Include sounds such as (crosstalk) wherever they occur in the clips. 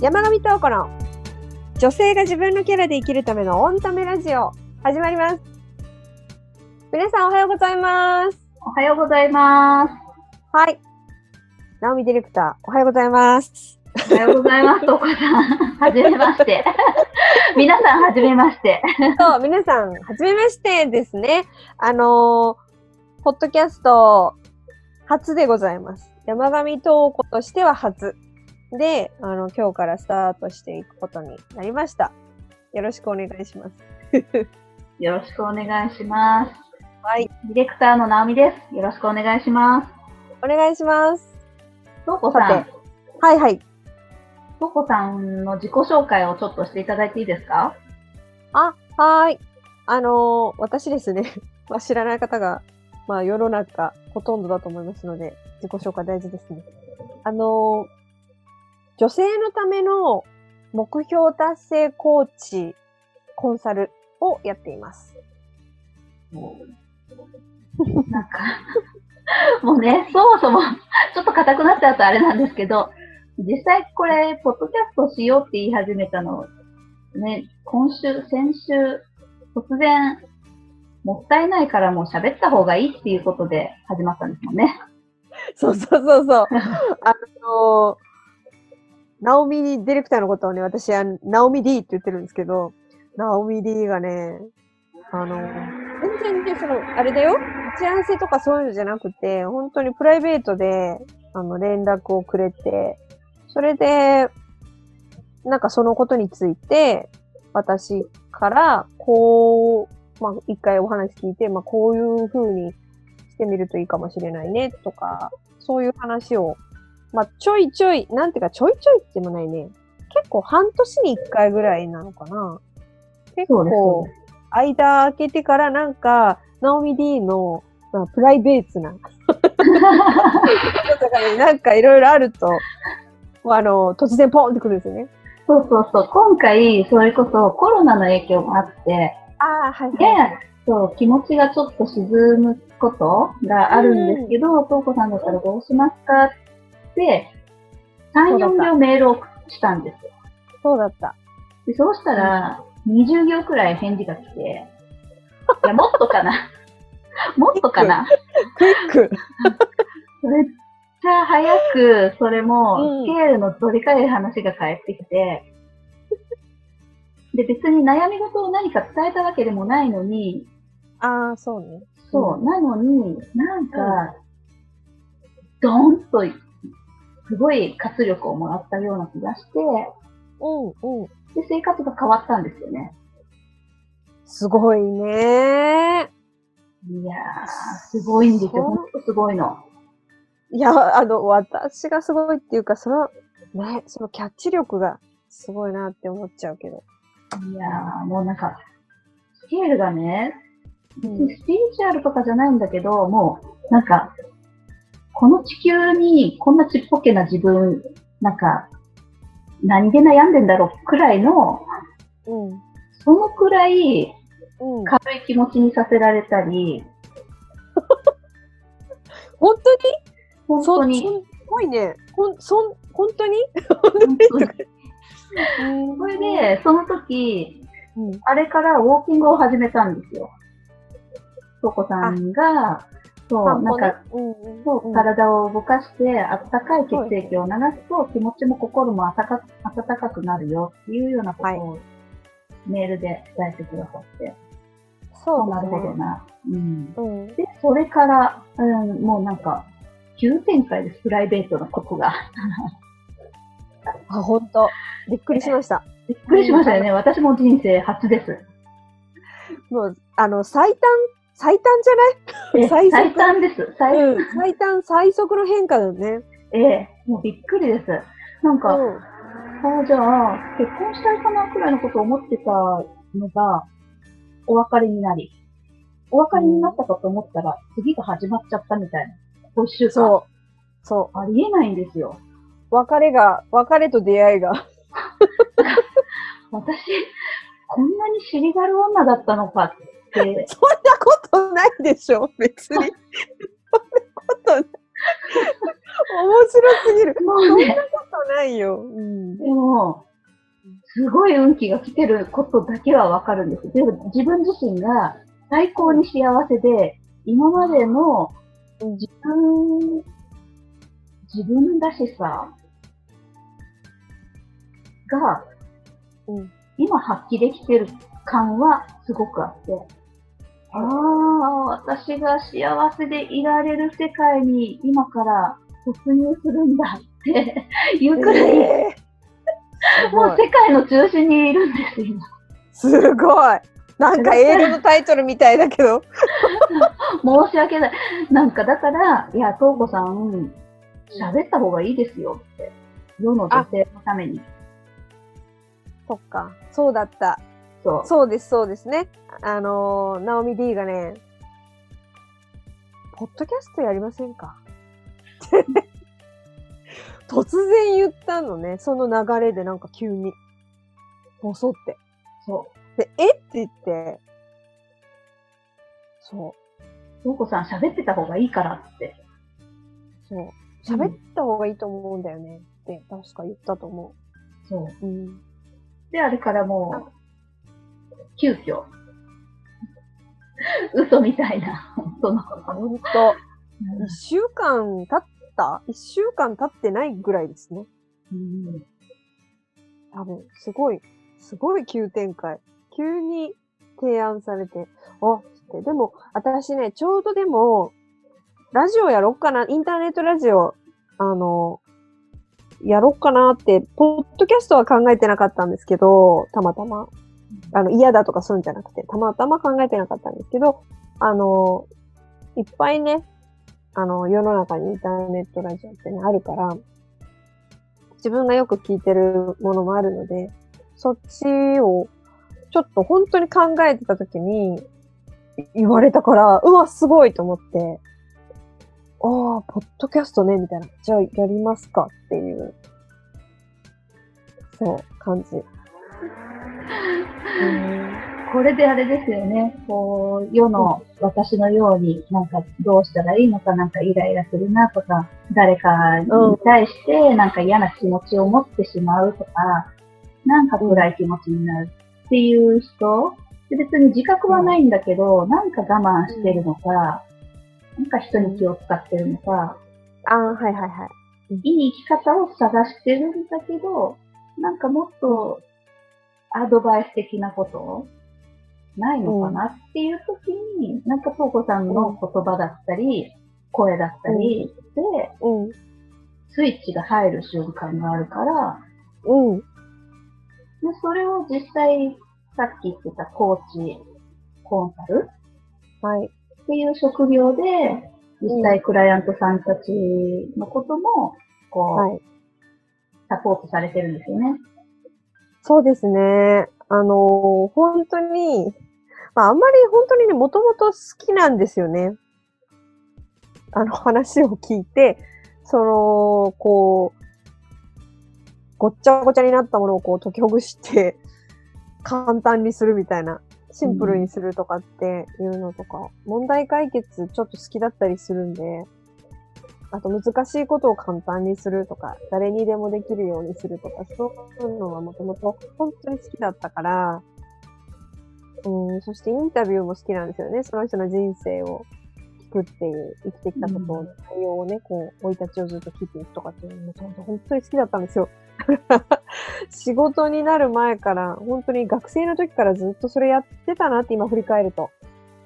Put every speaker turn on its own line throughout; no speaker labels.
山上東子の女性が自分のキャラで生きるためのオンタメラジオ始まります。皆さんおはようございます。
おはようございます。
はい。ナオミディレクター、おはようございます。
おはようございます、とこさん。はじめまして。(laughs) 皆さん、はじめまして。
そう、皆さん、はじめましてですね。あのーポッドキャスト初でございます。山上東子としては初。で、あの、今日からスタートしていくことになりました。よろしくお願いします。(laughs)
よろしくお願いします。
はい。
ディレクターの直美です。よろしくお願いします。
お願いします。
とこさ
さ
ん、
はいはい。
とこさんの自己紹介をちょっとしていただいていいですか？
あ、はーい。あのー私ですね、(laughs) まあ、知らない方が、まあ、世の中ほとんどだと思いますので、自己紹介大事ですね。あのー女性のための目標達成コーチ、コンサルをやっています。
なんか、もうね、そもそも、ちょっと硬くなっちゃうとあれなんですけど、実際これ、ポッドキャストしようって言い始めたの、ね、今週、先週、突然、もったいないからもう喋った方がいいっていうことで始まったんですもんね。(laughs)
そうそうそうそう。(laughs) あのーナオミディレクターのことをね、私はナオミ D って言ってるんですけど、ナオミ D がね、あの全然ね、その、あれだよ、打ち合わせとかそういうのじゃなくて、本当にプライベートで、あの、連絡をくれて、それで、なんかそのことについて、私から、こう、まあ、一回お話聞いて、まあ、こういう風にしてみるといいかもしれないね、とか、そういう話を、まあ、ちょいちょい、なんていうか、ちょいちょいってもないね。結構半年に一回ぐらいなのかな。結構、間空けてからなんか、ナオミ D の、まあ、プライベートな (laughs) なんかいろいろあると、あの、突然ポンってくるんですよね。
そうそうそう。今回、それこそコロナの影響もあって、
ああ、はい
で、そう、気持ちがちょっと沈むことがあるんですけど、とうこさんだったらどうしますかって、3、
そうだった
4行メールをしたんですよ。
そうだった。
でそうしたら、20行くらい返事が来て、(laughs) いや、もっとかな。(laughs) もっとかな。
クイック。(laughs)
めっちゃ早く、それも
うん、
スケールのどでかい話が返ってきて、で、別に悩み事を何か伝えたわけでもないのに、
ああ、そうね。
そう、
う
なのに、なんか、ドーンと、すごい活力をもらったような気がして、
うん、うん。
で、生活が変わったんですよね。
すごいね
いやー、すごいんですよ。ほんとすごいの。
いや、あの、私がすごいっていうか、その、ね、そのキャッチ力がすごいなって思っちゃうけど。
いやー、もうなんか、スケールがね、
うん
スピリチュアルとかじゃないんだけど、もう、なんか、この地球にこんなちっぽけな自分、なんか、何で悩んでんだろうくらいの、
うん。
そのくらい
うん。
軽い気持ちにさせられたり、(laughs)
本当に？
本
そ
当に、
すごいね。ほん、そん、本当に？
本当に
うん (laughs)
それで、その時、
うん。
あれからウォーキングを始めたんですよ。とこさんが、そう、なんか、そう、体を動かして、あったかい血液を流すと、気持ちも心も温か温かくなるよっていうようなことを、メールで伝えてくださって、
そう
なる。ほどな。うん。
うん。
で、それから、うん、もうなんか、急展開です、プライベートなことが。(laughs)
あ、本当びっくりしました。
びっくりしましたよね。私も人生初です。
もう、あの、最短、最短じ
え
最速
最短です。
ゃ
最
ないうん。最短、最速の変化だよね。
ええもうびっくりです。なんか、
うん。
あじゃあ、結婚したいかなくらいのことを思ってたのが、お別れになり、お別れになったかと思ったら、次が始まっちゃったみたいな。ここ一週間。
そう。そう。
ありえないんですよ。
別れが、別れと出会いが。(laughs)
私、こんなに尻軽女だったのかって、(laughs)
そんなことないでしょ、別に。そんなことない。面白すぎる。
もうね、
そんなことないよ。うん。
でも、すごい運気が来てることだけはわかるんです。でも自分自身が最高に幸せで、今までの
うん
自分、自分らしさが、
うん
今発揮できてる感はすごくあって、ああ、私が幸せでいられる世界に今から突入するんだっていうくらい、
えー。
もう世界の中心にいるんです、今。
すごい。なんか映画のタイトルみたいだけど。(laughs)
申し訳ない。なんかだから、いや、とうこさん、喋った方がいいですよって。世の女性のために。
そっか。そうだった。
そう。
そうです、そうですね。あのー、ナオミ D がね、ポッドキャストやりませんか？(laughs) 突然言ったのね。その流れでなんか急に。ボソって。
そ
で、えって言って。そう。
う。とうこさん喋ってた方がいいからって。
そう。喋った方がいいと思うんだよねって確か言ったと思
そう。
う。うん。
で、あれからもう、急遽。嘘みたいな、その、
ほんと、一週間経った？一週間経ってないぐらいですね。
うん
多分、すごい、すごい急展開。急に提案されて、あって。でも、私ね、ちょうどでも、ラジオやろっかな、インターネットラジオ、あの、やろっかなって、ポッドキャストは考えてなかったんですけど、たまたま。あの、嫌だとかそういうんじゃなくて、たまたま考えてなかったんですけど、あの、いっぱいね、あの、世の中にインターネットラジオってね、あるから、自分がよく聞いてるものもあるので、そっちを、ちょっと本当に考えてた時に、言われたから、うわ、すごいと思って、ああ、ポッドキャストね、みたいな。じゃあ、やりますかっていう、そう、感じ。うん
これであれですよね。こう、世の私のように、なんかどうしたらいいのか、なんかイライラするなとか、誰かに対してなんか嫌な気持ちを持ってしまうとか、なんか暗い気持ちになるっていう人、で別に自覚はないんだけど、なんか我慢してるのか、なんか人に気を使ってるのか、
ああ、はいはいはい。
いい生き方を探してるんだけど、なんかもっとアドバイス的なこと？ないのかな？っていう時に、なんか、とうこさんの言葉だったり、声だったりで、
うん。
スイッチが入る瞬間があるから、
うん。
でそれを実際、さっき言ってたコーチ、コンサル
はい。
っていう職業で、実際クライアントさんたちのことも、こう、
はい。
サポートされてるんですよね。
そうですね。あの本当に、まあ、あんまり本当にね、もともと好きなんですよね。あの話を聞いて、その、こう、ごっちゃごちゃになったものをこう解きほぐして、簡単にするみたいな、シンプルにするとかっていうのとか、問題解決ちょっと好きだったりするんで、あと難しいことを簡単にするとか、誰にでもできるようにするとか、そういうのはもともと本当に好きだったから、うん、そしてインタビューも好きなんですよね。その人の人生を聞くっていう、生きてきたことを、
うん
内容をね、こう、生い立ちをずっと聞いていくとかっていうのもともと本当に好きだったんですよ。(laughs) 仕事になる前から、本当に学生の時からずっとそれやってたなって今振り返ると。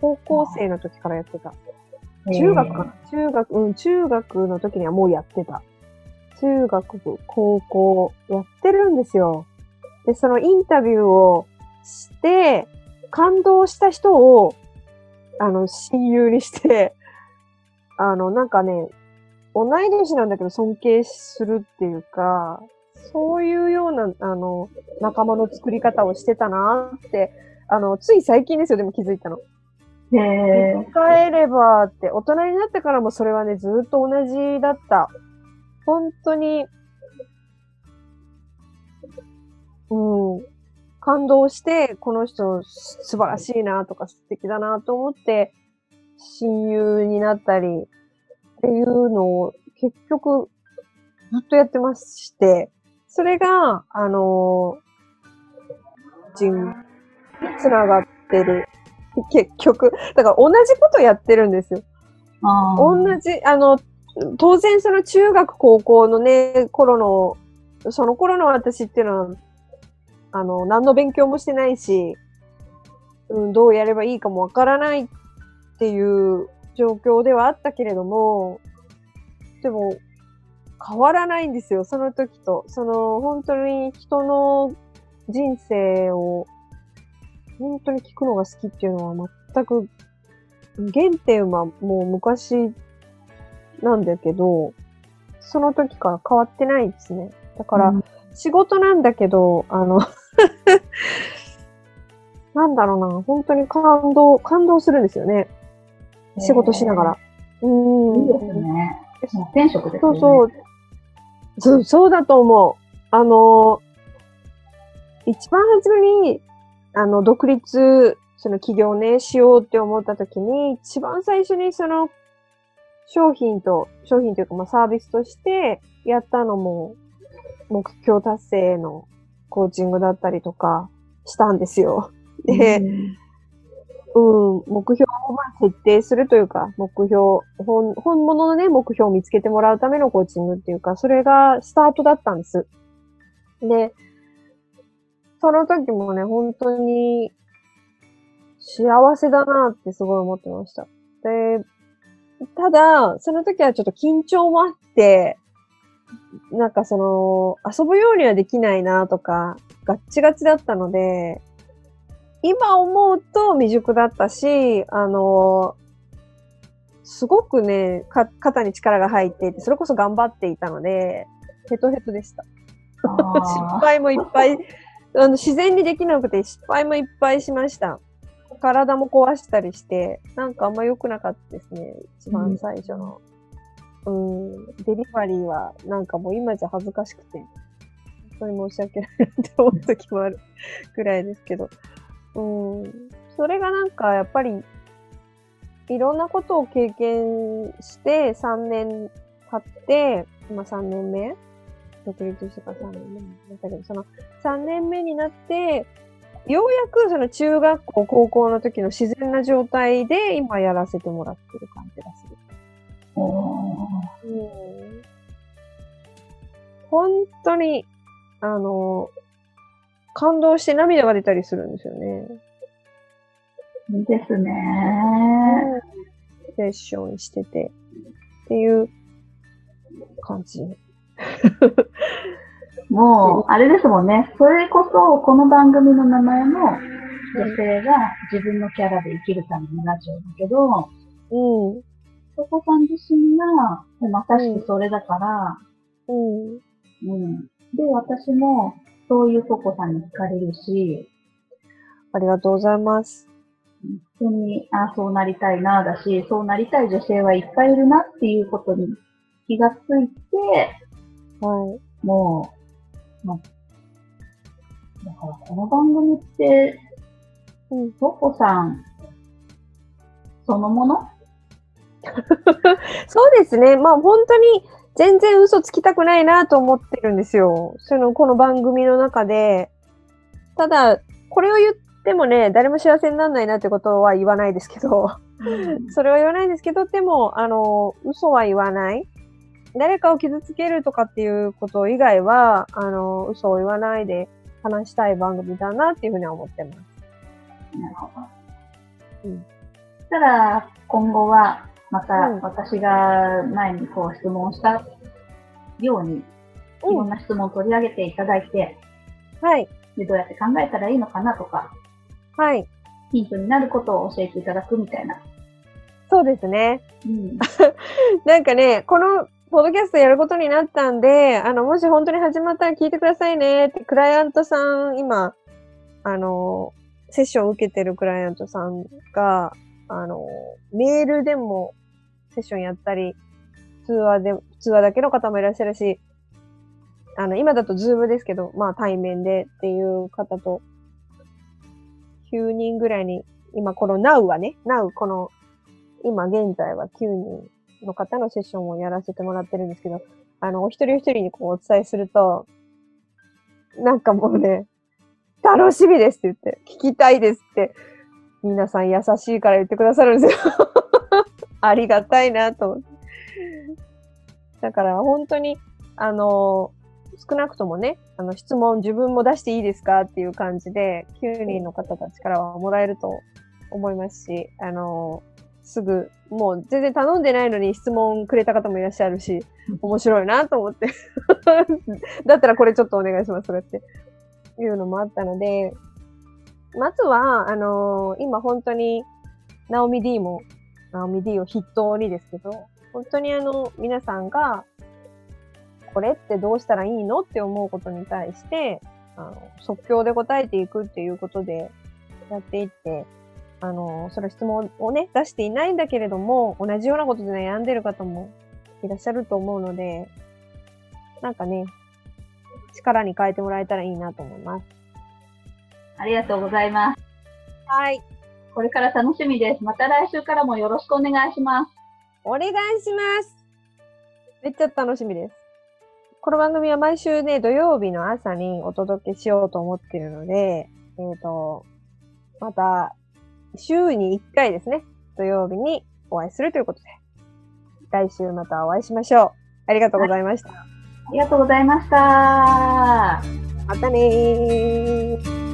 高校生の時からやってた。中学かな？中学、うん、中学の時にはもうやってた。中学、高校、やってるんですよ。で、そのインタビューをして、感動した人を、あの、親友にして、(laughs) あの、なんかね、同い年なんだけど尊敬するっていうか、そういうような、あの、仲間の作り方をしてたなって、あの、つい最近ですよ、でも気づいたの。
へえ
振り返ればって、大人になってからもそれはね、ずっと同じだった。本当に、うん、感動して、この人素晴らしいなとか素敵だなと思って、親友になったりっていうのを結局ずっとやってまして、それが、あのー、人、つながってる。(laughs) 結局。だから同じことやってるんですよ。
あ
同じ、あの、当然その中学高校のね、頃の、その頃の私っていうのは、あの、何の勉強もしてないし、うん、どうやればいいかもわからないっていう状況ではあったけれども、でも、変わらないんですよ、その時と。その、本当に人の人生を、本当に聞くのが好きっていうのは全く原点はもう昔なんだけど、その時から変わってないですね。だから、仕事なんだけど、あの、(laughs) なんだろうな、本当に感動、感動するんですよね。仕事しながら。う
い
ーん。
いですね。職ですよね。
そうそう。そう、そうだと思う。あの、一番初めに、あの、独立、その企業ね、しようって思った時に、一番最初にその、商品と、商品というか、まあ、サービスとしてやったのも、目標達成のコーチングだったりとかしたんですよ。で、うん、目標をまあ設定するというか、目標、本本物のね、目標を見つけてもらうためのコーチングっていうか、それがスタートだったんです。で、その時もね、本当に幸せだなってすごい思ってました。で、ただ、その時はちょっと緊張もあって、なんかその、遊ぶようにはできないなとか、ガッチガチだったので、今思うと未熟だったし、あの、すごくね、か肩に力が入っていて、それこそ頑張っていたので、ヘトヘトでした。(laughs) 失
あ
敗もいっぱい、あの自然にできなくて失敗もいっぱいしました。体も壊したりして、なんかあんま良くなかったですね。一番最初の。うん、デリバリーはなんかもう今じゃ恥ずかしくて、本当に申し訳ないなって思う時もあるぐらいですけど。うん、それがなんかやっぱり、いろんなことを経験して3年経って、今3年目独立してから3年目になったけど、その3年目になって、ようやくその中学校、高校の時の自然な状態で今やらせてもらってる感じがする。うん本当に、あの、感動して涙が出たりするんですよね。
ーいいですね。
セッションしててっていう感じ。(laughs)
もう、あれですもんね。それこそ、この番組の名前も、女性が自分のキャラで生きるためのラジオだけど、
うん。
そこさん自身が、まさしくそれだから、
うん。
うん。で、私も、そういうココさんに惹かれるし、
ありがとうございます。
本当に、あそうなりたいな、だし、そうなりたい女性はいっぱいいるなっていうことに気がついて、
はい。
もう、ま、だからこの番組って、
うん
ココさん、そのもの？(laughs)
そうですね。まあ本当に全然嘘つきたくないなと思ってるんですよ。その、この番組の中で。ただ、これを言ってもね、誰も幸せにならないなってことは言わないですけど、それは言わないんですけど、でも、あの、嘘は言わない。誰かを傷つけるとかっていうこと以外は、あの、嘘を言わないで話したい番組だなっていうふうには思ってます。
なるほど。
うん
そしたら、今後は、また
うん
私が前にこう質問したように、いろんな質問を取り上げていただいて、
はい。
でどうやって考えたらいいのかなとか、
はい。
ヒントになることを教えていただくみたいな。
そうですね。
うん。(laughs)
なんかね、このポッドキャストやることになったんで、あの、もし本当に始まったら聞いてくださいね。って、クライアントさん、今、あの、セッションを受けてるクライアントさんが、あの、メールでもセッションやったり、通話で、通話だけの方もいらっしゃるし、あの、今だとズームですけど、まあ対面でっていう方と、9人ぐらいに、今この Now はね、Now この、今現在は9人の方のセッションをやらせてもらってるんですけど、あの、お一人お一人にこうお伝えすると、なんかもうね、楽しみですって言って、聞きたいですって、皆さん優しいから言ってくださるんですよ。(laughs) ありがたいなと思って。だから本当に、あの、少なくともね、あの質問自分も出していいですかっていう感じで、9人の方たちからはもらえると思いますし、あの、すぐ、もう全然頼んでないのに質問くれた方もいらっしゃるし、(laughs) 面白いなと思って。(laughs) だったらこれちょっとお願いしますとかっていうのもあったので、まずは、あの今本当に、ナオミ D も、ナオミ D を筆頭にですけど、本当にあの、皆さんが、これってどうしたらいいのって思うことに対して、あの即興で答えていくっていうことでやっていって、あの、それ質問をね、出していないんだけれども、同じようなことで悩んでる方もいらっしゃると思うので、なんかね、力に変えてもらえたらいいなと思います。
ありがとうございます。
はい。
これから楽しみです。また来週からもよろしくお願いします。
お願いします。めっちゃ楽しみです。この番組は毎週ね、土曜日の朝にお届けしようと思っているので、えっ、と、また、週に1回ですね、土曜日にお会いするということで、来週またお会いしましょう。ありがとうございました。
ありがとうございました。
またねー。